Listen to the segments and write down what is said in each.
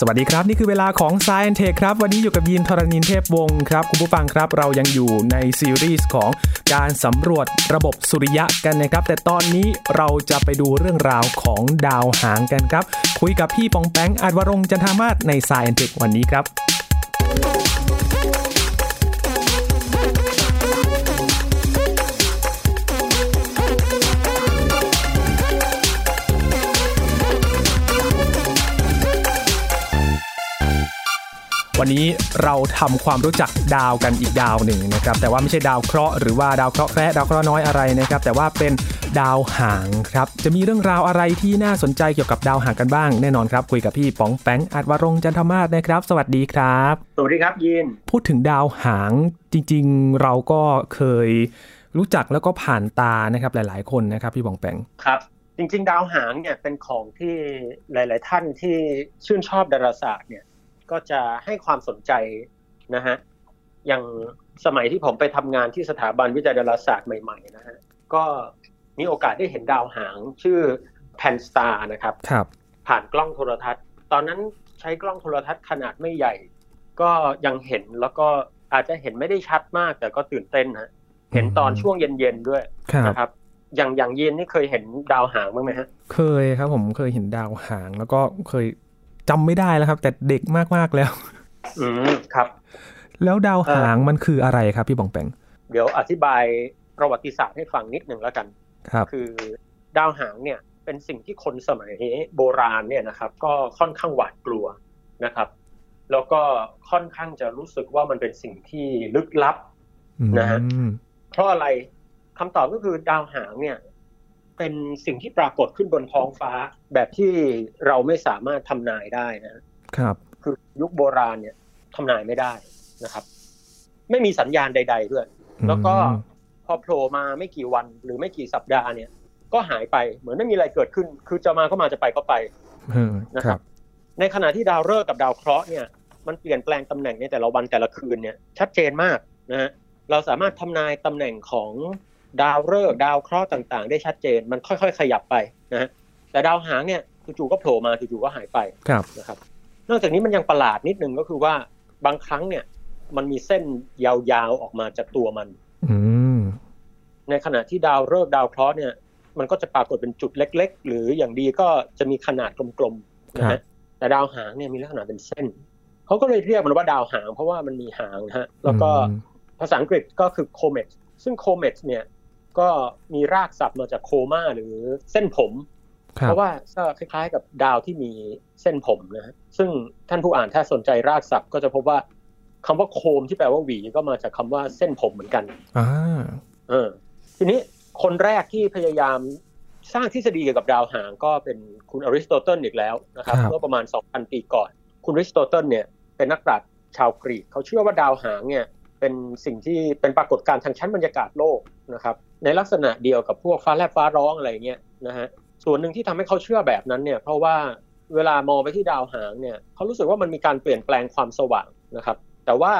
สวัสดีครับ นี่คือเวลาของ s าย n เทคครับ วันนี้อยู่กับยินทรณินเทพวงศ์ครับ คุณผู้ฟังครับเรายังอยู่ในซีรีส์ของการสำรวจระบบสุริยะกันนะครับ แต่ตอนนี้เราจะไปดูเรื่องราวของดาวหางกันครับ คุยกับพี่ปองแปงอาจวรงจันทามาศใน s าย n เทควันนี้ครับ วันนี้เราทำความรู้จักดาวกันอีกดาวหนึ่งนะครับแต่ว่าไม่ใช่ดาวเคราะห์หรือว่าดาวเคราะห์แคระดาวเคราะห์น้อยอะไรนะครับแต่ว่าเป็นดาวหางครับจะมีเรื่องราวอะไรที่น่าสนใจเกี่ยวกับดาวหางกันบ้างแน่นอนครับคุยกับพี่ป๋องแปงอัดวรงค์จันทมาศนะครับ สวัสดีครับ สวัสดีครับยินพูดถึงดาวหางจริง ๆ เราก็เคยรู้จักแล้วก็ผ่านตานะครับหลาย ๆ คนนะครับ พี่ป๋องแปงครับจริงๆ ดาวหางเนี่ยเป็นของที่หลาย ๆ ท่านที่ชื่นชอบดาราศาสตร์เนี่ย ก็จะให้ความสนใจนะฮะอย่างสมัยที่ผมไปทำงานที่สถาบันวิจัยดาราศาสตร์ใหม่ๆนะฮะก็มีโอกาสได้เห็นดาวหางชื่อแพนสตาร์นะครับครับ ผ่านกล้องโทรทัศน์ ตอนนั้นใช้กล้องโทรทัศน์ขนาดไม่ใหญ่ ก็ยังเห็นแล้วก็อาจจะเห็นไม่ได้ชัดมากแต่ก็ตื่นเต้นฮะเห็นตอนช่วงเย็นๆด้วยครับนะครับอย่างอย่างเย็นนี่เคยเห็นดาวหางบ้างไหมฮะ เคยครับผมเคยเห็นดาวหางแล้วก็เคย จำไม่ได้แล้วครับ แต่เด็กมากๆแล้ว อืมครับ แล้วดาวหางมันคืออะไรครับพี่บองแปงเดี๋ยวอธิบายประวัติศาสตร์ให้ฟังนิดหนึ่งแล้วกัน ครับ คือดาวหางเนี่ยเป็นสิ่งที่คนสมัยโบราณเนี่ยนะครับ ก็ค่อนข้างหวาดกลัวนะครับ แล้วก็ค่อนข้างจะรู้สึกว่ามันเป็นสิ่งที่ลึกลับนะฮะอืมเพราะอะไรคำตอบก็คือดาวหางเนี่ย เป็นสิ่งที่ปรากฏขึ้นบนท้องฟ้า แบบที่เราไม่สามารถทำนายได้นะครับ คือยุคโบราณเนี่ยทำนายไม่ได้นะครับ ไม่มีสัญญาณใด ๆ ด้วย แล้วก็พอโผล่มาไม่กี่วันหรือไม่กี่สัปดาห์เนี่ย ก็หายไปเหมือนไม่มีอะไรเกิดขึ้น คือจะมาก็มาจะไปก็ไปเออนะคครัรับบในขณะที่ดาวฤกษ์กับดาวเคราะห์เนี่ย มันเปลี่ยนแปลงตำแหน่งในแต่ละวันแต่ละคืนเนี่ย ชัดเจนมากนะฮะเราสามารถทำนายตำแหน่งของ ดาวฤกษ์ดาวเคราะห์ต่างๆ ได้ชัดเจนมันค่อย ๆ ขยับไปนะฮะแต่ดาวหางเนี่ยจู่ๆก็โผล่มาจู่ๆก็หายไปครับนะครับ นอกจากนี้มันยังประหลาดนิดนึงก็คือว่าบางครั้งเนี่ย มันมีเส้นยาวๆออกมาจากตัวมันอืมในขณะที่ดาวฤกษ์ดาวเคราะห์เนี่ย มันก็จะปรากฏเป็นจุดเล็ก ๆ หรืออย่างดีก็จะมีขนาดกลมๆนะครัฮะบแต่ดาวหางเนี่ยมีลักษณะเป็นเส้นเขาก็เลยเรียกมันว่าดาวหาง เพราะว่ามันมีหางนะฮะแล้วก็อืมภาษาอังกฤษก็คือ comet ซึ่ง comet เนี่ย ก็มีรากศัพท์มาจากโคมาหรือเส้นผมครัเพบราะว่าก็คล้ายๆกับดาวที่มีเส้นผมนะฮะซึ่งท่านผู้อ่านถ้าสนใจรากศัพท์ก็จะพบว่าคำว่าโคมที่แปลว่าหวีก็มาจากคำว่าเส้นผมเหมือนกันอ่าเออ ทีนี้คนแรกที่พยายามสร้างทฤษฎีเกี่ยวกับดาวหางก็เป็นคุณอริสโตเติลอีกแล้วนะครับครับเมื่อประมาณ 2,000 ปีก่อน คุณอริสโตเติลเนี่ยเป็นนักปราชญ์ชาวกรีกเขาเชื่อว่าดาวหางเนี่ยเป็นสิ่งที่เป็นปรากฏการณ์ทางชั้นบรรยากาศโลก นะครับในลักษณะเดียวกับพวกฟ้าแลบฟ้าร้องอะไรเงี้ยนะฮะส่วนหนึ่งที่ทำให้เขาเชื่อแบบนั้นเนี่ยเพราะว่าเวลามองไปที่ดาวหางเนี่ยเขารู้สึกว่ามันมีการเปลี่ยนแปลงความสว่างนะครับ แต่ว่า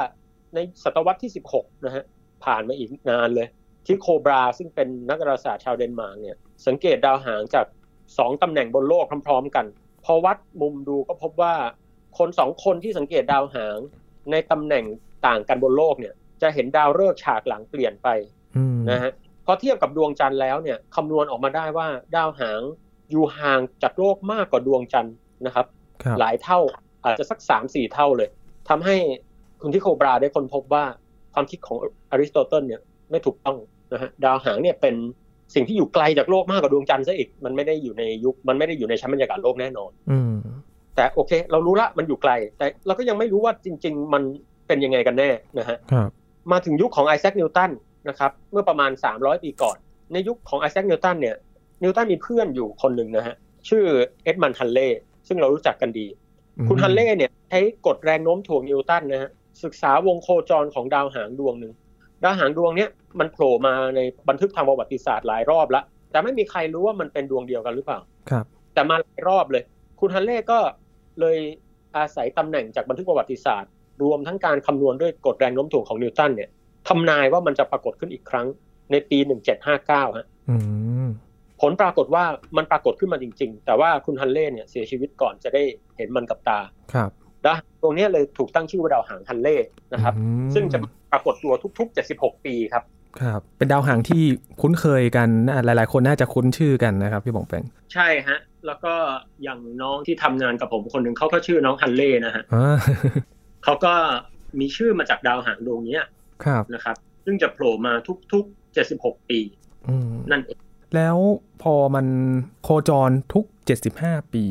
ในศตวรรษที่ 16นะฮะผ่านมาอีกนานเลยทีโคบราห์ซึ่งเป็นนักดาราศาสตร์ชาวเดนมาร์กเนี่ยสังเกตดาวหางจากสองตำแหน่งบนโลกพร้อม ๆ กัน พอวัดมุมดูก็พบว่าคนสองคนที่สังเกตดาวหาง ในตำแหน่งต่างกันบนโลกเนี่ยจะเห็นดาวฤกษ์ฉากหลังเปลี่ยนไป นะฮะพอเทียบกับดวงจันทร์แล้วเนี่ยคำนวณออกมาได้ว่าดาวหางอยู่ห่างจากโลกมากกว่าดวงจันทร์นะครับครับหลายเท่าอาจจะสักสามสี่เท่าเลยทำให้คุณที่โคบราได้ค้นพบว่าความคิดของอริสโตเติลเนี่ยไม่ถูกต้องนะฮะดาวหางเนี่ยเป็นสิ่งที่อยู่ไกลจากโลกมากกว่าดวงจันทร์ซะอีก มันไม่ได้อยู่ในยุค มันไม่ได้อยู่ในชั้นบรรยากาศโลกแน่นอน อืมแต่โอเค เรารู้ละมันอยู่ไกล แต่เราก็ยังไม่รู้ว่าจริง ๆ มันเป็นยังไงกันแน่นะฮะครับมาถึงยุคของไอแซคนิวตัน นะครับเมื่อประมาณ 300 ปีก่อน ในยุคของไอแซคนิวตันเนี่ยนิวตันมีเพื่อนอยู่คนหนึ่งนะฮะชื่อเอ็ดมันฮันเล่ซึ่งเรารู้จักกันดี คุณฮันเล่เนี่ยใช้กฎแรงโน้มถ่วงนิวตันนะฮะศึกษาวงโคจรของดาวหางดวงหนึ่งดาวหางดวงเนี้ยมันโผล่มาในบันทึกทางประวัติศาสตร์หลายรอบแล้วแต่ไม่มีใครรู้ว่ามันเป็นดวงเดียวกันหรือเปล่าครับ แต่มาหลายรอบเลย คุณฮันเล่ก็เลยอาศัยตำแหน่งจากบันทึกประวัติศาสตร์ รวมทั้งการคำนวณด้วยกฎแรงโน้มถ่วงของนิวตันเนี่ย ทำนายว่ามันจะปรากฏขึ้นอีกครั้งในปี1759ฮะอืมผลปรากฏว่ามันปรากฏขึ้นมาจริง ๆ แต่ว่าคุณฮันเล่เนี่ยเสียชีวิตก่อนจะได้เห็นมันกับตา ครับดาวหางดวงเนี้ยเลยถูกตั้งชื่อว่าดาวหางฮันเล่นะครับอืมซึ่งจะปรากฏตัวทุก ๆ 76 ปีครับ ครับ เป็นดาวหางที่คุ้นเคยกันน่าหลาย ๆ คนน่าจะคุ้นชื่อกันนะครับพี่บงแปงใช่ฮะ แล้วก็อย่างน้องที่ทำงานกับผมคนหนึ่งเขาก็ชื่อน้องฮันเล่นะฮะอ่าเขาก็มีชื่อมาจากดาวหางดวงเนี้ยครับ นะครับ ซึ่งจะโผล่มาทุกๆ76ปีอืมนั่นเอง แล้วพอมันโคจรทุก75ปี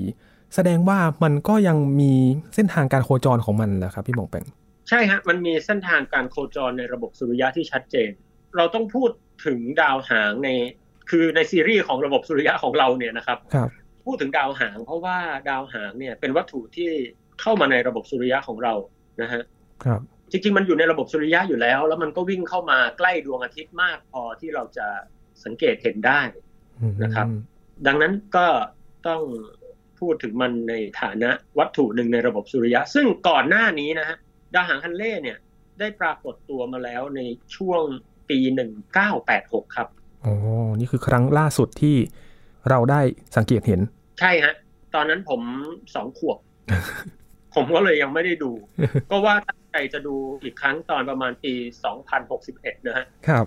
แสดงว่ามันก็ยังมีเส้นทางการโคจรของมันแหละครับพี่บงแปงใช่ฮะมันมีเส้นทางการโคจรในระบบสุริยะที่ชัดเจน เราต้องพูดถึงดาวหางในคือในซีรีส์ของระบบสุริยะของเราเนี่ยนะครับครับพูดถึงดาวหาง เพราะว่าดาวหางเนี่ยเป็นวัตถุที่เข้ามาในระบบสุริยะของเรานะฮะครับ จริง ๆ มันอยู่ในระบบสุริยะอยู่แล้ว แล้วมันก็วิ่งเข้ามาใกล้ดวงอาทิตย์มากพอที่เราจะสังเกตเห็นได้อืมนะครับ ดังนั้นก็ต้องพูดถึงมันในฐานะวัตถุหนึ่งในระบบสุริยะ ซึ่งก่อนหน้านี้นะฮะดาวหางฮันเล่เนี่ย ได้ปรากฏตัวมาแล้วในช่วงปี1986ครับโอ้นี่คือครั้งล่าสุดที่เราได้สังเกตเห็น ใช่ฮะ ตอนนั้นผมสองขวบ ผมก็เลยยังไม่ได้ดู ก็ว่า ตั้งใจจะดูอีกครั้งตอนประมาณปี 2061 นะฮะ ครับ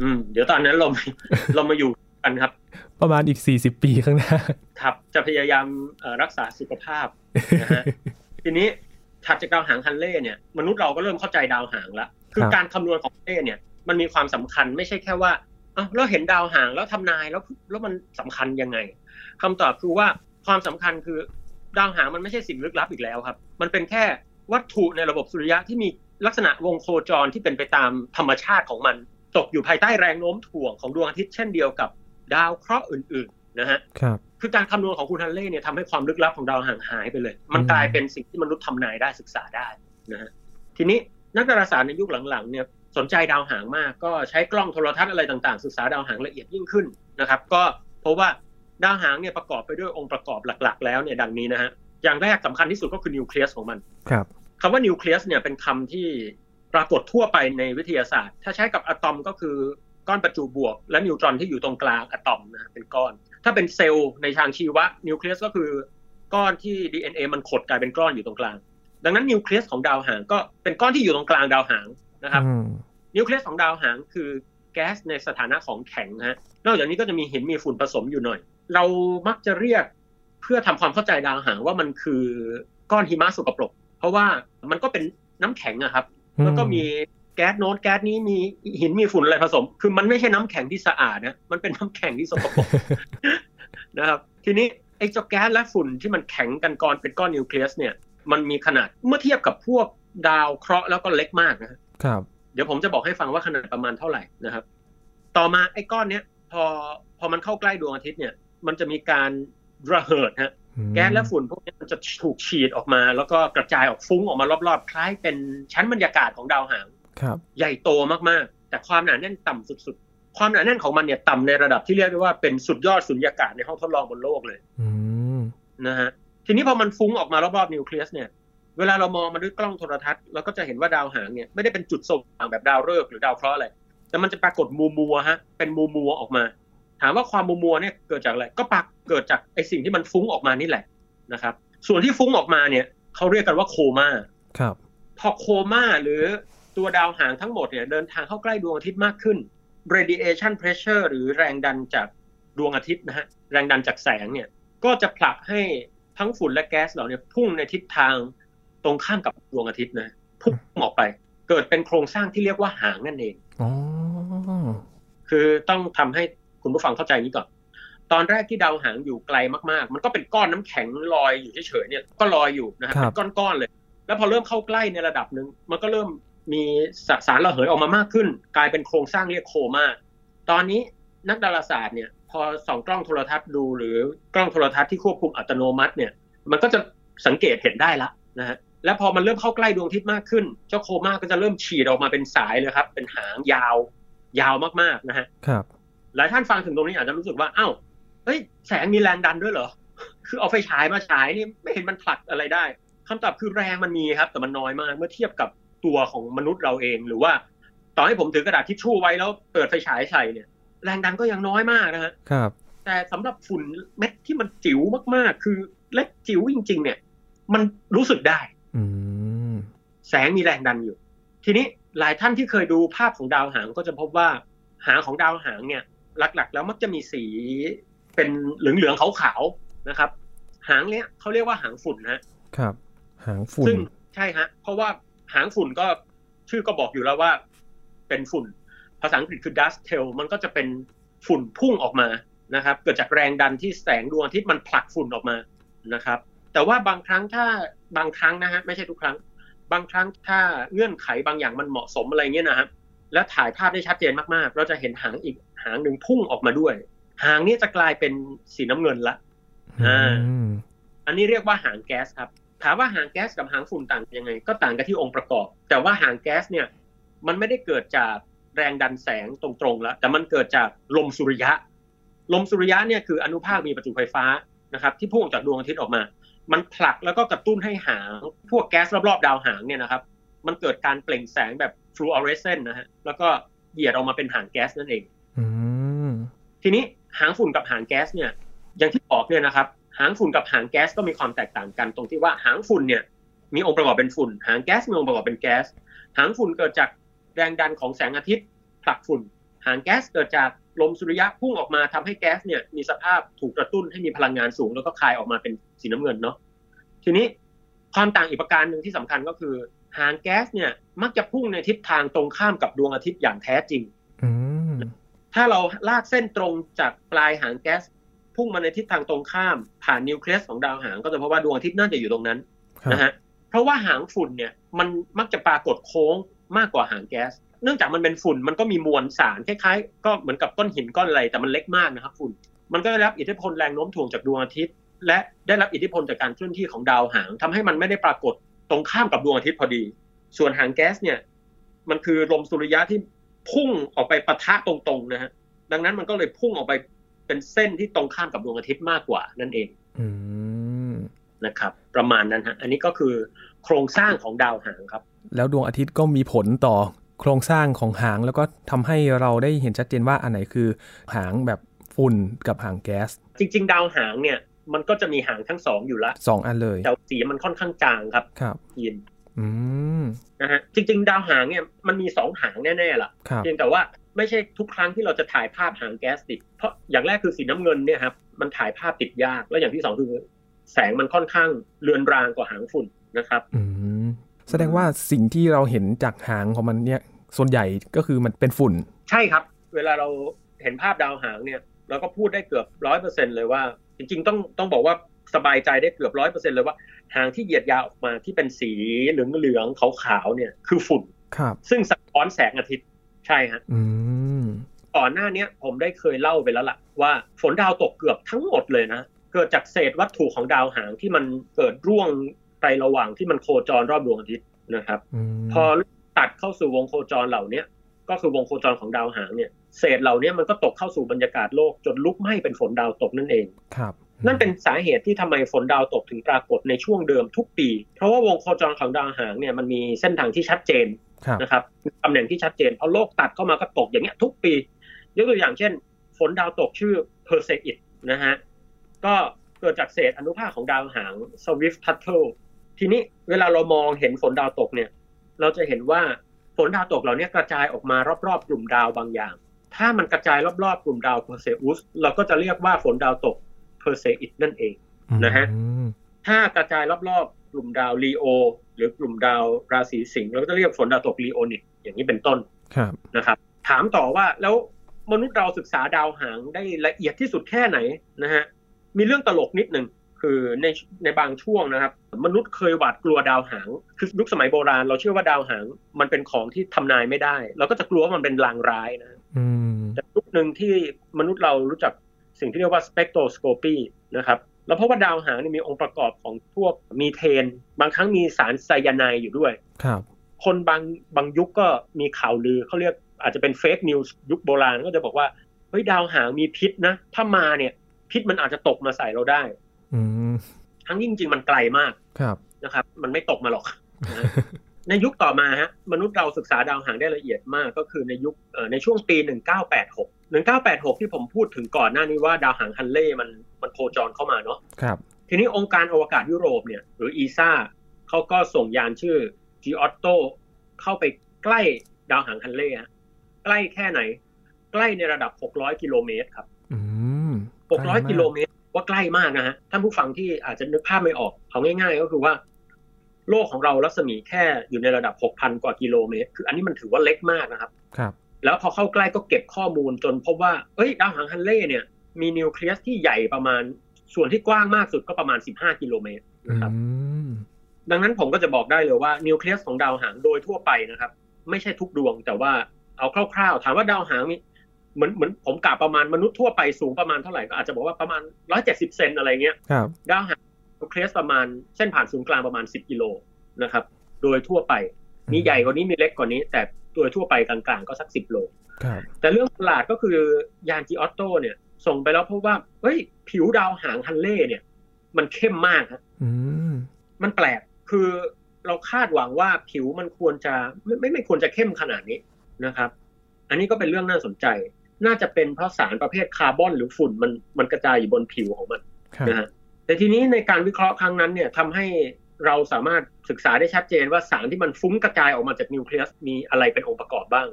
อืม เดี๋ยวตอนนั้นเราเรามาอยู่กันครับ ประมาณอีก 40 ปีข้างหน้า ครับ จะพยายามเอ่อรักษาสุขภาพนะฮะ ทีนี้ถัดจากดาวหางฮันเล่เนี่ย มนุษย์เราก็เริ่มเข้าใจดาวหางแล้วคือครับการคำนวณของเล่เนี่ย มันมีความสำคัญไม่ใช่แค่ว่าเอ้าเราเห็นดาวหางแล้วทำนายแล้วแล้วมันสำคัญยังไงคำตอบคือว่าความสำคัญคือดาวหางมันไม่ใช่สิ่งลึกลับอีกแล้วครับ มันเป็นแค่ วัตถุในระบบสุริยะที่มีลักษณะวงโคจรที่เป็นไปตามธรรมชาติของมัน ตกอยู่ภายใต้แรงโน้มถ่วงของดวงอาทิตย์เช่นเดียวกับดาวเคราะห์อื่นๆนะฮะครับคือการคำนวณของคุณฮันเล่เนี่ยทำให้ความลึกลับของดาวห่างหายไปเลย มันอืมกลายเป็นสิ่งที่มนุษย์ทำนายได้ศึกษาได้นะฮะทีนี้นักดาราศาสตร์ในยุคหลังๆเนี่ยสนใจดาวหางมากก็ใช้กล้องโทรทรรศน์อะไรต่างๆ ศึกษาดาวหางละเอียดยิ่งขึ้นนะครับ ก็เพราะว่าดาวหางเนี่ยประกอบไปด้วยองค์ประกอบหลักๆ แล้วเนี่ยดังนี้นะฮะอย่างแรกสำคัญที่สุดก็คือนิวเคลียสของมันครับ คำว่านิวเคลียสเนี่ยเป็นคำที่ปรากฏทั่วไปในวิทยาศาสตร์ ถ้าใช้กับอะตอมก็คือก้อนประจุบวก และนิวตรอนที่อยู่ตรงกลางอะตอมนะเป็นก้อน ถ้าเป็นเซลล์ในทางชีวะนิวเคลียสก็คือก้อนที่ DNA มันขดกลายเป็นก้อนอยู่ตรงกลาง ดังนั้นนิวเคลียสของดาวหางก็เป็นก้อนที่อยู่ตรงกลางดาวหางนะครับอืมนิวเคลียสของดาวหางคือแก๊สในสถานะของแข็งฮะนอกจากนี้ก็จะมีหินมีฝุ่นผสมอยู่หน่อย เรามักจะเรียกเพื่อทำความเข้าใจดาวหางว่ามันคือก้อนหิมะสกปรก เพราะว่ามันก็เป็นน้ำแข็งอะครับ แล้วก็มีแก๊สโน้ตแก๊สนี้มีหินมีฝุ่นอะไรผสม คือมันไม่ใช่น้ำแข็งที่สะอาดนะมันเป็นน้ำแข็งที่สกปรกนะครับ ทีนี้ไอ้เจ้าแก๊สและฝุ่นที่มันแข็งกันก้อนเป็นก้อนนิวเคลียสเนี่ย มันมีขนาดเมื่อเทียบกับพวกดาวเคราะห์แล้วก็เล็กมากนะครับ เดี๋ยวผมจะบอกให้ฟังว่าขนาดประมาณเท่าไหร่นะครับ ต่อมาไอ้ก้อนเนี้ยพอพอมันเข้าใกล้ดวงอาทิตย์เนี่ย มันจะมีการระเหิดฮะอืม แก๊สและฝุ่นพวกนี้มันจะถูกฉีดออกมา แล้วก็กระจายออกฟุ้งออกมารอบๆ คล้ายเป็นชั้นบรรยากาศของดาวหางครับ ใหญ่โตมากๆ แต่ความหนาแน่นต่ำสุดๆ ความหนาแน่นของมันเนี่ยต่ำในระดับที่เรียกได้ว่าเป็นสุดยอดสุญญากาศในห้องทดลองบนโลกเลยอืมนะฮะทีนี้พอมันฟุ้งออกมารอบๆนิวเคลียสเนี่ย เวลาเรามองมาด้วยกล้องโทรทัศน์เราก็จะเห็นว่าดาวหางเนี่ยไม่ได้เป็นจุดสว่างแบบดาวฤกษ์หรือดาวเคราะห์อะไรแต่มันจะปรากฏมูมัวๆฮะเป็นมูมัวๆออกมา ถามว่าความมูมัวๆเนี่ยเกิดจากอะไรก็ปราก เกิดจากไอสิ่งที่มันฟุ้งออกมานี่แหละนะครับ ส่วนที่ฟุ้งออกมาเนี่ยเขาเรียกกันว่าโคม่าครับพอโคม่าหรือตัวดาวหางทั้งหมดเนี่ยเดินทางเข้าใกล้ดวงอาทิตย์มากขึ้น radiation pressure หรือแรงดันจากดวงอาทิตย์นะฮะแรงดันจากแสงเนี่ยก็จะผลักให้ทั้งฝุ่นและแก๊สเหล่านี้พุ่งในทิศทางตรงข้ามกับดวงอาทิตย์นะพุ่งออกไป เกิดเป็นโครงสร้างที่เรียกว่าหางนั่นเองอ๋อคือต้องทำให้คุณผู้ฟังเข้าใจนี้ก่อน ตอนแรกที่ดาวหางอยู่ไกลมากๆ มันก็เป็นก้อนน้ำแข็งลอยอยู่เฉยๆเนี่ยก็ลอยอยู่นะครับครับเป็นก้อนๆเลย แล้วพอเริ่มเข้าใกล้ในระดับหนึ่งมันก็เริ่มมีสสารระเหยออกมามากขึ้น กลายเป็นโครงสร้างเรียกโคม่าตอนนี้นักดาราศาสตร์เนี่ยพอส่องกล้องโทรทัศน์ดูหรือกล้องโทรทัศน์ที่ควบคุมอัตโนมัติเนี่ยมันก็จะสังเกตเห็นได้ละนะฮะแล้วพอมันเริ่มเข้าใกล้ดวงอาทิตย์มากขึ้น เจ้าโคม่าก็จะเริ่มฉีดออกมาเป็นสายเลยครับ เป็นหางยาว ยาวมากๆนะฮะครับหลายท่านฟังถึงตรงนี้อาจจะรู้สึกว่าอ้าว เฮ้ยแสงมีแรงดันด้วยเหรอ คือเอาไฟฉายมาฉายนี่ไม่เห็นมันผลักอะไรได้คำตอบคือแรงมันมีครับ แต่มันน้อยมากเมื่อเทียบกับตัวของมนุษย์เราเองหรือว่าต่อให้ผมถือกระดาษทิชชู่ไว้แล้วเปิดไฟฉายใส่เนี่ย แรงดันก็ยังน้อยมากนะฮะครับ แต่สำหรับฝุ่นเม็ดที่มันจิ๋วมากๆ คือเล็กจิ๋วจริง ๆ เนี่ย มันรู้สึกได้ อืมแสงมีแรงดันอยู่ ทีนี้หลายท่านที่เคยดูภาพของดาวหางก็จะพบว่าหางของดาวหางเนี่ย หลัก ๆ แล้วมักจะมีสี เป็นเหลืองๆขาวๆนะครับ หางเนี้ยเขาเรียกว่าหางฝุ่นนะครับ หางฝุ่นซึ่งใช่ฮะ เพราะว่าหางฝุ่นก็ชื่อก็บอกอยู่แล้วว่า เป็นฝุ่น ภาษาอังกฤษคือ dust tail มันก็จะเป็นฝุ่นพุ่งออกมานะครับ เกิดจากแรงดันที่แสงดวงอาทิตย์มันผลักฝุ่นออกมานะครับ แต่ว่าบางครั้งถ้าบางครั้งนะฮะไม่ใช่ทุกครั้ง บางครั้งถ้าเงื่อนไขบางอย่างมันเหมาะสมอะไรเงี้ยนะครับ และถ่ายภาพได้ชัดเจนมากๆ เราจะเห็นหางอีกหางหนึ่งพุ่งออกมาด้วย หางนี้จะกลายเป็นสีน้ำเงินละอ่าอืมอันนี้เรียกว่าหางแก๊สครับ ถามว่าหางแก๊สกับหางฝุ่นต่างกันยังไง ก็ต่างกันที่องค์ประกอบ แต่ว่าหางแก๊สเนี่ย มันไม่ได้เกิดจากแรงดันแสงตรงๆแล้ว แต่มันเกิดจากลมสุริยะ ลมสุริยะเนี่ยคืออนุภาคมีประจุไฟฟ้านะครับที่พุ่งออกจากดวงอาทิตย์ออกมา มันผลักแล้วก็กระตุ้นให้หาง พวกแก๊สรอบๆ ดาวหางเนี่ยนะครับ มันเกิดการเปล่งแสงแบบฟลูออเรสเซนต์นะฮะ แล้วก็เหยียดออกมาเป็นหางแก๊สนั่นเองอืมทีนี้ หางฝุ่นกับหางแก๊สเนี่ยอย่างที่บอกเนี่ยนะครับ หางฝุ่นกับหางแก๊สก็มีความแตกต่างกันตรงที่ว่าหางฝุ่นเนี่ยมีองค์ประกอบเป็นฝุ่น หางแก๊สมีองค์ประกอบเป็นแก๊ส หางฝุ่นเกิดจากแรงดันของแสงอาทิตย์ผลักฝุ่น หางแก๊สเกิดจากลมสุริยะพุ่งออกมาทำให้แก๊สเนี่ยมีสภาพถูกกระตุ้นให้มีพลังงานสูง แล้วก็คายออกมาเป็นสีน้ำเงินเนาะทีนี้ความต่างอีกประการหนึ่งที่สำคัญก็คือ หางแก๊สเนี่ยมักจะพุ่งในทิศทางตรงข้ามกับดวงอาทิตย์อย่างแท้จริง ถ้าเราลากเส้นตรงจากปลายหางแก๊สพุ่งมาในทิศทางตรงข้าม ผ่านนิวเคลียสของดาวหางก็จะพบว่าดวงอาทิตย์น่าจะอยู่ตรงนั้นครับนะฮะเพราะว่าหางฝุ่นเนี่ยมันมักจะปรากฏโค้งมากกว่าหางแก๊ส เนื่องจากมันเป็นฝุ่นมันก็มีมวลสารคล้ายๆ ก็เหมือนกับก้อนหินก้อนอะไรแต่มันเล็กมากนะครับฝุ่น มันก็ได้รับอิทธิพลแรงโน้มถ่วงจากดวงอาทิตย์ และได้รับอิทธิพลจากการเคลื่อนที่ของดาวหางทำให้มันไม่ได้ปรากฏตรงข้ามกับดวงอาทิตย์พอดี ส่วนหางแก๊สเนี่ยมันคือลมสุริยะที่ พุ่งออกไปปะทะตรงๆนะฮะดังนั้นมันก็เลยพุ่งออกไปเป็นเส้นที่ตรงข้ามกับดวงอาทิตย์มากกว่านั่นเองอืมนะครับ ประมาณนั้นฮะอันนี้ก็คือโครงสร้างของดาวหางครับ แล้วดวงอาทิตย์ก็มีผลต่อโครงสร้างของหางแล้วก็ทำให้เราได้เห็นชัดเจนว่าอันไหนคือหางแบบฝุ่นกับหางแก๊ส จริง ๆ ดาวหางเนี่ยมันก็จะมีหางทั้งสองอยู่ละสองอันเลยแต่สีมันค่อนข้างจางครับครับยินอืม นะฮะจริง ๆ ดาวหางเนี่ยมันมีสองหางแน่ๆล่ะครับเพียงแต่ว่าไม่ใช่ทุกครั้งที่เราจะถ่ายภาพหางแก๊สติด เพราะอย่างแรกคือสีน้ำเงินเนี่ยครับมันถ่ายภาพติดยาก แล้วอย่างที่สองคือแสงมันค่อนข้างเลือนรางกว่าหางฝุ่นนะครับอืมแสดงว่าสิ่งที่เราเห็นจากหางของมันเนี่ยส่วนใหญ่ก็คือมันเป็นฝุ่น ใช่ครับ เวลาเราเห็นภาพดาวหางเนี่ย เราก็พูดได้เกือบร้อยเปอร์เซ็นเลยว่า จริง ๆ ต้องต้องบอกว่า สบายใจได้เกือบร้อยเปอร์เซ็นเลยว่าหางที่เหยียดยาวออกมาที่เป็นสีเหลืองๆขาวๆเนี่ยคือฝุ่นครับซึ่งสะท้อนแสงอาทิตย์ใช่ฮะอืมก่อนหน้าเนี้ยผมได้เคยเล่าไปแล้วล่ะ ว่าฝนดาวตกเกือบทั้งหมดเลยนะ เกิดจากเศษวัตถุของดาวหางที่มันเกิดร่วงไประหว่างที่มันโคจรรอบดวงอาทิตย์นะครับอืมพอตัดเข้าสู่วงโคจรเหล่าเนี้ยก็คือวงโคจรของดาวหางเนี่ย เศษเหล่าเนี้ยมันก็ตกเข้าสู่บรรยากาศโลกจนลุกไหม้เป็นฝนดาวตกนั่นเองครับ นั่นเป็นสาเหตุที่ทำไมฝนดาวตกถึงปรากฏในช่วงเดิมทุกปี เพราะว่าวงโคจรของดาวหางเนี่ยมันมีเส้นทางที่ชัดเจนครับนะครับมีตำแหน่งที่ชัดเจนพอโลกตัดเข้ามาก็ตกอย่างเงี้ยทุกปี ยกตัวอย่างเช่น ฝนดาวตกชื่อเพอร์เซอิตนะฮะก็เกิดจากเศษอนุภาคของดาวหางสวิฟต์-ทัตเทิลทีนี้เวลาเรามองเห็นฝนดาวตกเนี่ย เราจะเห็นว่าฝนดาวตกเหล่านี้กระจายออกมารอบๆกลุ่มดาวบางอย่าง ถ้ามันกระจายรอบๆกลุ่มดาวเพอร์เซอุสเราก็จะเรียกว่าฝนดาวตก เพอร์เซอิดนั่นเองนะฮะอืมถ้ากระจายรอบๆ กลุ่มดาวลีโอ หรือกลุ่มดาวราศีสิงห์เราก็จะเรียกฝนดาวตกลีโอนิดอย่างนี้เป็นต้นครับนะครับ ถามต่อว่าแล้วมนุษย์เราศึกษาดาวหางได้ละเอียดที่สุดแค่ไหนนะฮะมีเรื่องตลกนิดหนึ่งคือในในบางช่วงนะครับ มนุษย์เคยหวาดกลัวดาวหาง คือยุคสมัยโบราณ เราเชื่อว่าดาวหาง มันเป็นของที่ทำนายไม่ได้ เราก็จะกลัวว่ามันเป็นลางร้ายนะอืมแต่ยุคหนึ่งที่มนุษย์เรารู้จัก สิ่งที่เรียกว่าสเปกโทรสโคปีนะครับแล้วเพราะว่าดาวหางนี่มีองค์ประกอบของพวกมีเทน บางครั้งมีสารไซยาไนด์อยู่ด้วยครับคนบางบางยุคก็มีข่าวลือเขาเรียกอาจจะเป็นเฟกนิวส์ยุคโบราณก็จะบอกว่าเฮ้ยดาวหางมีพิษนะ ถ้ามาเนี่ย พิษมันอาจจะตกมาใส่เราได้อืมทั้งที่จริงๆมันไกลมากครับนะครับ มันไม่ตกมาหรอกนะฮะในยุคต่อมาฮะมนุษย์เราศึกษาดาวหางได้ละเอียดมากก็คือในยุคเอ่อในช่วงปี 1986 1986ที่ผมพูดถึงก่อนหน้านี้ว่าดาวหางฮันเล่มันมันโคจรเข้ามาเนาะครับ ทีนี้องค์การอวกาศยุโรปเนี่ยหรืออีซ่าเขาก็ส่งยานชื่อ g ีออตโตเข้าไปใกล้ดาวหางฮันเล่ฮะใกล้แค่ไหน ใกล้ในระดับ600กิโลเมตรครับอืม600กิโลเมตรว่าใกล้มากนะฮะท่านผู้ฟังที่อาจจะนึกภาพไม่ออกเอาง่ายๆ ก็คือว่า โลกของเรารัศมีแค่อยู่ในระดับ6,000กว่ากิโลเมตร คืออันนี้มันถือว่าเล็กมากนะครับ ครับ แล้วพอเข้าใกล้ก็เก็บข้อมูลจนพบว่า เอ้ยดาวหางฮันเล่เนี่ย มีนิวเคลียสที่ใหญ่ประมาณส่วนที่กว้างมากสุดก็ประมาณ 15 กิโลเมตรอืนะครับมดังนั้นผมก็จะบอกได้เลยว่านิวเคลียสของดาวหางโดยทั่วไปนะครับ ไม่ใช่ทุกดวงแต่ว่าเอาคร่าวๆ ถามว่าดาวหางมีเหมือนเหมือนผมกะประมาณมนุษย์ทั่วไปสูงประมาณเท่าไหร่ก็อาจจะบอกว่าประมาณ 170 เซนอะไรเงี้ยครับดาวหางนิวเคลียสประมาณเส้นผ่านศูนย์กลางประมาณ 10 กิโลนะครับ โดยทั่วไปมีใหญ่กว่านี้มีเล็กกว่านี้ แต่ โดยทั่วไปกลางๆ ก็สัก10โลครับแต่เรื่องประหลาดก็คือยานจีออตโตเนี่ย ส่งไปแล้วพบว่าเฮ้ยผิวดาวหางฮันเล่เนี่ย มันเข้มมากฮะอืมมันแปลกคือเราคาดหวังว่าผิวมันควรจะไม่ไม่ไม่ควรจะเข้มขนาดนี้นะครับ อันนี้ก็เป็นเรื่องน่าสนใจ น่าจะเป็นเพราะสารประเภทคาร์บอนหรือฝุ่นมันมันกระจายอยู่บนผิวของมันครับนะฮะแต่ทีนี้ในการวิเคราะห์ครั้งนั้นเนี่ยทำให้ เราสามารถศึกษาได้ชัดเจนว่าสารที่มันฟุ้งกระจายออกมาจากนิวเคลียสมีอะไรเป็นองค์ประกอบบ้าง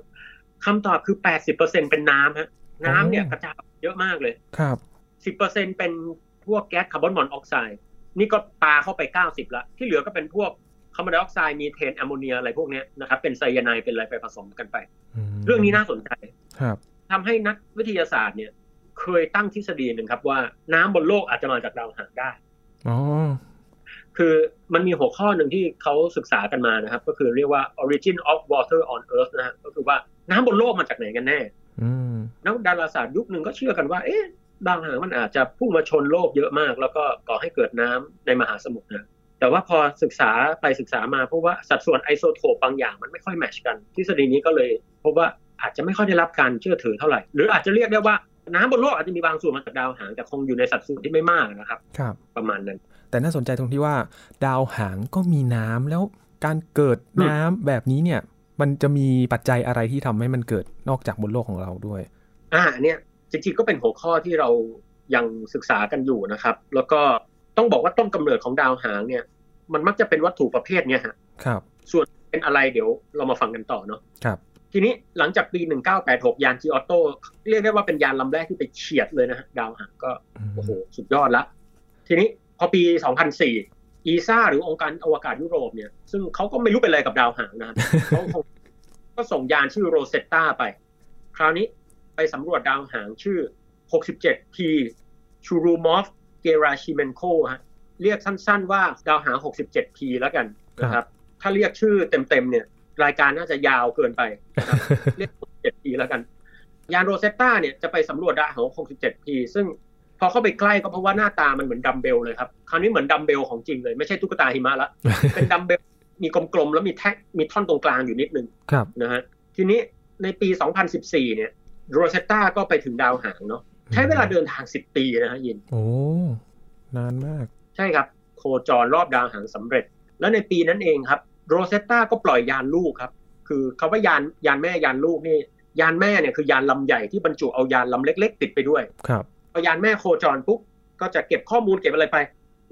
คำตอบคือ80%เป็นน้ำฮะน้ำเนี่ยกระจายเยอะมากเลยครับ10%เป็นพวกแก๊สคาร์บอนมอนอกไซด์นี่ก็ปาเข้าไป90ละที่เหลือก็เป็นพวกคาร์บอนไดออกไซด์มีเทนแอมโมเนียอะไรพวกเนี้ยนะครับเป็นไซยาไนด์เป็นอะไรไปผสมกันไปมเรื่องนี้น่าสนใจครับทำให้นักวิทยาศาสตร์เนี่ย เคยตั้งทฤษฎีหนึ่งครับว่าน้ำบนโลกอาจจะมาจากดาวหางได้อ๋อ คือมันมีหัวข้อหนึ่งที่เขาศึกษากันมานะครับ ก็คือเรียกว่า origin of water on earth นะฮะก็คือว่าน้ำบนโลกมาจากไหนกันแน่อืมนักดาราศาสตร์ยุคหนึ่งก็เชื่อกันว่า เอ๊ะดาวหางมันอาจจะพุ่งมาชนโลกเยอะมาก แล้วก็ก่อให้เกิดน้ำในมหาสมุทรนะแต่ว่าพอศึกษาไปศึกษามาพบว่าสัดส่วนไอโซโทปบางอย่างมันไม่ค่อยแมทชกัน ทฤษฎีนี้ก็เลยพบว่าอาจจะไม่ค่อยได้รับการเชื่อถือเท่าไหร่ หรืออาจจะเรียกได้ว่า น้ำบนโลกอาจจะมีบางส่วนมาจากดาวหางแต่คงอยู่ในสัดส่วนที่ไม่มากนะครับครับ ประมาณนั้น แต่น่าสนใจตรงที่ว่า ดาวหางก็มีน้ำแล้วการเกิดน้ำแบบนี้เนี่ย มันจะมีปัจจัยอะไรที่ทำให้มันเกิดนอกจากบนโลกของเราด้วย อ่าเนี่ยจริงๆก็เป็นหัวข้อที่เรายังศึกษากันอยู่นะครับ แล้วก็ต้องบอกว่าต้นกำเนิดของดาวหางเนี่ย มันมักจะเป็นวัตถุประเภทเนี่ยฮะครับ ส่วนเป็นอะไรเดี๋ยวเรามาฟังกันต่อเนาะครับ ทีนี้หลังจากปี 1986 ยานจีออโต้เรียกได้ว่าเป็นยานลำแรกที่ไปเฉียดเลยนะฮะดาวหางก็โอ้โหสุดยอดละ ทีนี้พอปี 2004 ESA หรือองค์การอวกาศยุโรปเนี่ย ซึ่งเขาก็ไม่รู้เป็นอะไรกับดาวหางนะครับเขาคงก็ส่งยานชื่อโรเซตตาไป คราวนี้ไปสำรวจดาวหางชื่อ 67P ชูรูมอฟเกราชิเมนโคฮะเรียกสั้นๆว่าดาวหาง 67P แล้วกันนะครับ ถ้าเรียกชื่อเต็มๆเนี่ย รายการน่าจะยาวเกินไปนะครับเรียก 67P แล้วกัน ยานโรเซตตาเนี่ยจะไปสำรวจดาวหาง 67P ซึ่งพอเข้าไปใกล้ก็เพราะว่าหน้าตามันเหมือนดัมเบลเลยครับคราวนี้เหมือนดัมเบลของจริงเลย ไม่ใช่ตุ๊กตาหิมะละเป็นดัมเบลมีกลมๆแล้วมีแท่งมีท่อนตรงกลางอยู่นิดนึงครับนะฮะทีนี้ในปี 2014 เนี่ยโรเซตตาก็ไปถึงดาวหางเนาะใช้เวลาเดินทาง 10 ปีนะฮะยิน โอ้ นานมาก ใช่ครับ โคจรรอบดาวหางสำเร็จ แล้วในปีนั้นเองครับ โรเซตตาก็ปล่อยยานลูกครับ คือคำว่ายานยานแม่ยานลูกนี่ ยานแม่เนี่ยคือยานลำใหญ่ที่บรรจุเอายานลำเล็ก ๆ ติดไปด้วย ครับพอยานแม่โคจรปุ๊บก็จะเก็บข้อมูลเก็บอะไรไป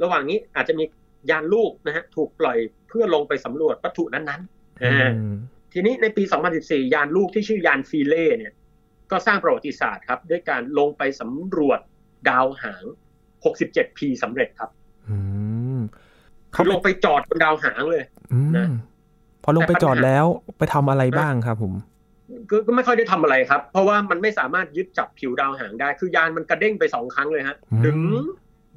ระหว่างนี้อาจจะมียานลูกนะฮะถูกปล่อยเพื่อลงไปสำรวจวัตถุนั้นๆอือ่ามทีนี้ในปี 2014 ยานลูกที่ชื่อยานฟีเล่เนี่ย ก็สร้างประวัติศาสตร์ครับ ด้วยการลงไปสำรวจดาวหาง 67P สำเร็จครับอืมคือลงไปจอดบนดาวหางเลยอืม นะพอลงไปจอดแล้วไปทำอะไรบ้างครับผมก็ก็ไม่ค่อยได้ทำอะไรครับ เพราะว่ามันไม่สามารถยึดจับผิวดาวหางได้ คือยานมันกระเด้งไปสองครั้งเลยฮะอืมดึง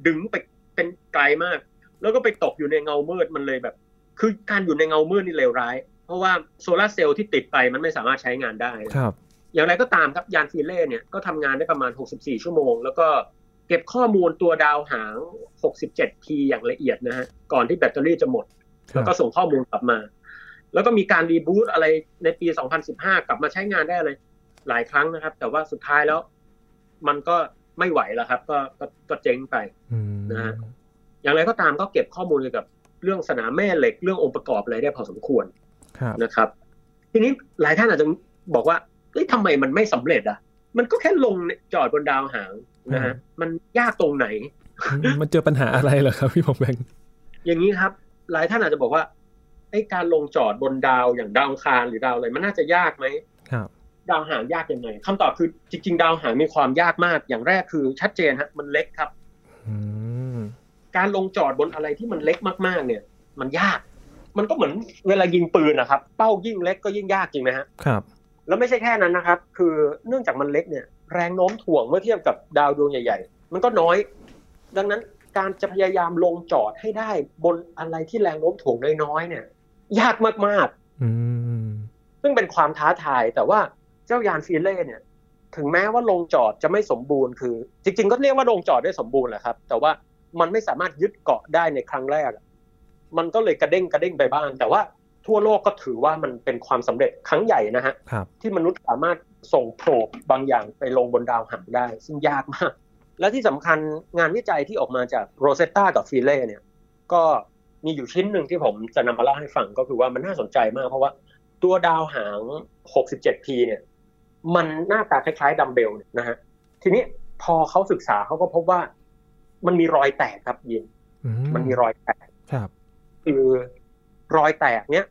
ดึงไปเป็นไกลมาก แล้วก็ไปตกอยู่ในเงามืดมันเลยแบบ คือการอยู่ในเงามืดนี่เลวร้าย เพราะว่าโซลาร์เซลล์ที่ติดไปมันไม่สามารถใช้งานได้ครับ อย่างไรก็ตามครับยานฟีเล่เนี่ยก็ทำงานได้ประมาณ 64 ชั่วโมง แล้วก็เก็บข้อมูลตัวดาวหาง 67P อย่างละเอียดนะฮะ ก่อนที่แบตเตอรี่จะหมด แล้วก็ส่งข้อมูลกลับมา แล้วก็มีการรีบูตอะไรในปี 2015 กลับมาใช้งานได้เลยหลายครั้งนะครับ แต่ว่าสุดท้ายแล้ว มันก็ไม่ไหวแล้วครับ ก็ก็ก็เจ๊งไปอืมนะฮะอย่างไรก็ตามก็เก็บข้อมูลเกี่ยวกับเรื่องสนามแม่เหล็กเรื่ององค์ประกอบอะไรได้พอสมควรครับนะครับ ทีนี้หลายท่านอาจจะบอกว่าเอ้ยทำไมมันไม่สำเร็จอะ มันก็แค่ลงจอดบนดาวหางนะฮะมันยากตรงไหน มันเจอปัญหาอะไรเหรอครับพี่ผมแบงอย่างนี้ครับ หลายท่านอาจจะบอกว่าไอ้การลงจอดบนดาวอย่างดาวอังคารหรือดาวอะไรมันน่าจะยากไหมครับ ดาวหางยากยังไงคำตอบคือจริง ๆ ดาวหางมีความยากมาก อย่างแรกคือชัดเจนฮะมันเล็กครับอืมการลงจอดบนอะไรที่มันเล็กมากๆ เนี่ย มันยาก มันก็เหมือนเวลายิงปืนนะครับ เป้ายิ่งเล็กก็ยิ่งยากจริงไหมฮะครับ แล้วไม่ใช่แค่นั้นนะครับ คือเนื่องจากมันเล็กเนี่ย แรงโน้มถ่วงเมื่อเทียบกับดาวดวงใหญ่ ๆ มันก็น้อย ดังนั้น การจะพยายามลงจอดให้ได้บนอะไรที่แรงโน้มถ่วงน้อยๆเนี่ย ยากมากอืมๆซึ่งเป็นความท้าทายแต่ว่าเจ้ายานฟีเล่เนี่ย ถึงแม้ว่าลงจอดจะไม่สมบูรณ์คือ จริง ๆ ก็เรียกว่าลงจอดได้สมบูรณ์แหละครับ แต่ว่ามันไม่สามารถยึดเกาะได้ในครั้งแรก มันก็เลยกระเด้งกระเด้งไปบ้าง แต่ว่าทั่วโลกก็ถือว่ามันเป็นความสำเร็จครั้งใหญ่นะฮะครับที่มนุษย์สามารถส่ง probe บางอย่างไปลงบนดาวหางได้ ซึ่งยากมาก และที่สำคัญงานวิจัยที่ออกมาจากโรเซตตากับฟิเล่เนี่ย ก็มีอยู่ชิ้นหนึ่งที่ผมจะนำมาเล่าให้ฟังก็คือว่ามันน่าสนใจมากเพราะว่าตัวดาวหาง 67P เนี่ย มันหน้าตาคล้ายๆดัมเบลเนี่ยนะฮะ ทีนี้พอเขาศึกษาเขาก็พบว่า มันมีรอยแตกครับยินอืมันมีรอยแตกครับ คือรอยแตกเนี้ย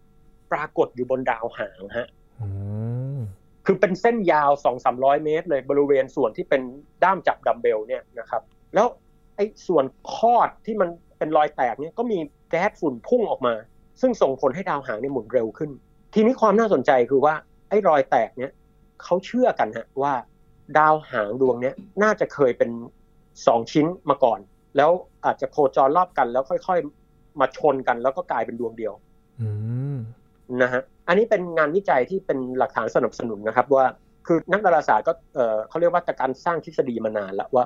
ปรากฏอยู่บนดาวหางฮะอืม คือเป็นเส้นยาวสองสามร้อยเมตร เลยบริเวณส่วนที่เป็นด้ามจับดัมเบลเนี่ยนะครับแล้วไอ้ส่วนคอดที่มันเป็นรอยแตกเนี่ยก็มีแก๊สฝุ่นพุ่งออกมา ซึ่งส่งผลให้ดาวหางเนี่ยหมุนเร็วขึ้น ทีนี้ความน่าสนใจคือว่าไอ้รอยแตกเนี่ยเขาเชื่อกันฮะว่าดาวหางดวงเนี้ยน่าจะเคยเป็นสองชิ้นมาก่อน แล้วอาจจะโคจรรอบกันแล้วค่อย ๆ มาชนกันแล้วก็กลายเป็นดวงเดียว นะฮะอันนี้เป็นงานวิจัยที่เป็นหลักฐานสนับสนุนนะครับว่าคือนักดาราศาสตร์ก็เออเขาเรียกว่าการสร้างทฤษฎีมานานแล้วว่า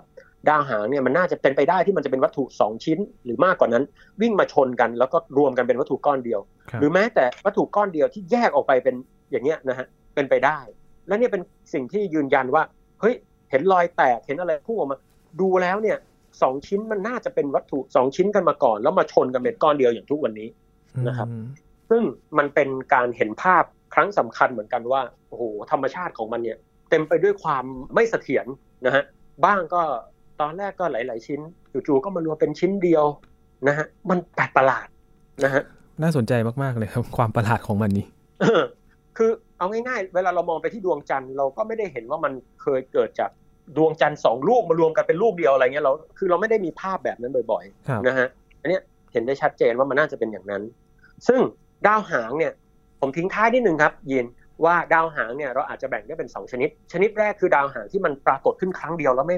ดาวหางเนี่ยมันน่าจะเป็นไปได้ที่มันจะเป็นวัตถุสองชิ้น หรือมากกว่านั้น วิ่งมาชนกันแล้วก็รวมกันเป็นวัตถุก้อนเดียวครับหรือแม้แต่วัตถุก้อนเดียวที่แยกออกไปเป็นอย่างเงี้ยนะฮะเป็นไปได้ และเนี่ยเป็นสิ่งที่ยืนยันว่าเฮ้ยเห็นรอยแตกเห็นอะไรพุ่งออกมา ดูแล้วเนี่ยสองชิ้นมันน่าจะเป็นวัตถุสองชิ้นกันมาก่อน แล้วมาชนกันเป็นก้อนเดียวอย่างทุกวันนี้นะครับอืม ซึ่งมันเป็นการเห็นภาพครั้งสำคัญเหมือนกันว่าโอ้โหธรรมชาติของมันเนี่ย เต็มไปด้วยความไม่เสถียรนะฮะบ้างก็ตอนแรกก็หลาย ๆ ชิ้นจู่ๆก็มารวมเป็นชิ้นเดียวนะฮะมันแปลกประหลาดนะฮะน่าสนใจมากๆเลยครับ ความประหลาดของมันนี้เออคือเอาง่ายๆ เวลาเรามองไปที่ดวงจันทร์เราก็ไม่ได้เห็นว่ามันเคยเกิดจากดวงจันทร์สองลูกมารวมกันเป็นลูกเดียวอะไรเงี้ยเราคือเราไม่ได้มีภาพแบบนั้นบ่อยครับๆนะฮะอันเนี้ยเห็นได้ชัดเจนว่ามันน่าจะเป็นอย่างนั้น ซึ่ง ดาวหางเนี่ยผมทิ้งท้ายนิดนึงครับยินว่าดาวหางเนี่ยเราอาจจะแบ่งได้เป็นสองชนิด ชนิดแรกคือดาวหางที่มันปรากฏขึ้นครั้งเดียวแล้วไม่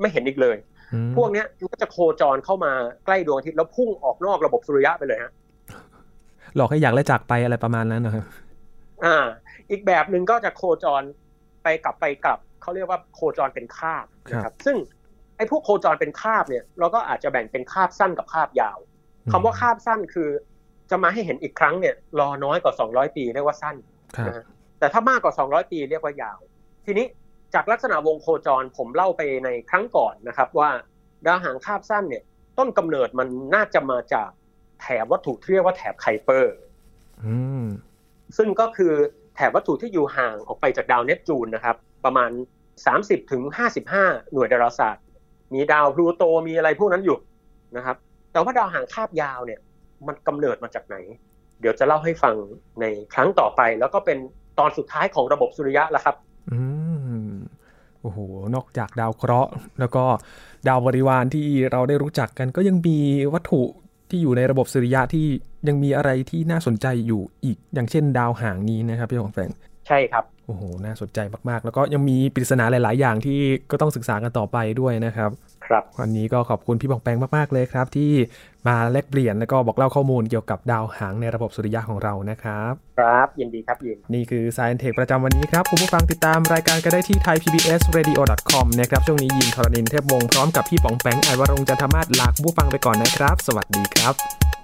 ไม่เห็นอีกเลยอืมพวกเนี้ยมันก็จะโคจรเข้ามาใกล้ดวงอาทิตย์แล้วพุ่งออกนอกระบบสุริยะไปเลยฮะหลอกให้อยากและจากไปอะไรประมาณนั้นนะครับอ่า อีกแบบหนึ่งก็จะโคจรไปกลับไปกลับเขาเรียกว่าโคจรเป็นคาบนะครับ ซึ่งไอ้พวกโคจรเป็นคาบเนี่ย เราก็อาจจะแบ่งเป็นคาบสั้นกับคาบยาวคำว่าคาบสั้นคือ จะมาให้เห็นอีกครั้งเนี่ยรอน้อยกว่า 200 ปีเรียกว่าสั้นครับนะฮะแต่ถ้ามากกว่า 200 ปีเรียกว่ายาว ทีนี้จากลักษณะวงโคจรผมเล่าไปในครั้งก่อนนะครับว่าดาวหางคาบสั้นเนี่ยต้นกำเนิดมันน่าจะมาจากแถบวัตถุที่เรียกว่าแถบไคเปอร์อืมซึ่งก็คือแถบวัตถุที่อยู่ห่างออกไปจากดาวเนปจูนนะครับ ประมาณ 30ถึง55 หน่วยดาราศาสตร์ มีดาวพลูโตมีอะไรพวกนั้นอยู่นะครับ แต่ว่าดาวหางคาบยาวเนี่ย มันกำเนิดมาจากไหน เดี๋ยวจะเล่าให้ฟังในครั้งต่อไป แล้วก็เป็นตอนสุดท้ายของระบบสุริยะแล้วครับ อืมโอ้โห นอกจากดาวเคราะห์ แล้วก็ดาวบริวารที่เราได้รู้จักกันก็ยังมีวัตถุที่อยู่ในระบบสุริยะที่ยังมีอะไรที่น่าสนใจอยู่อีก อย่างเช่น ดาวหางนี้นะครับพี่ของแฟงใช่ครับโอ้โหน่าสนใจมากๆ แล้วก็ยังมีปริศนาหลาย ๆ อย่างที่ก็ต้องศึกษากันต่อไปด้วยนะครับ ครับวันนี้ก็ขอบคุณพี่บองแปงมาก ๆ เลยครับ ที่มาแลกเปลี่ยนแล้วก็บอกเล่าข้อมูลเกี่ยวกับดาวหางในระบบสุริยะของเรานะครับ ครับยินดีครับยินนี่คือ Science Tech ประจำวันนี้ครับ คุณผู้ฟังติดตามรายการกันได้ที่ thaipbsradio.com นะครับ ช่วงนี้ยินทรณินเทพวงศ์พร้อมกับพี่ป๋องแปงไอวรงค์จันทมาศลาคุณผู้ฟังไปก่อนนะครับ สวัสดีครับ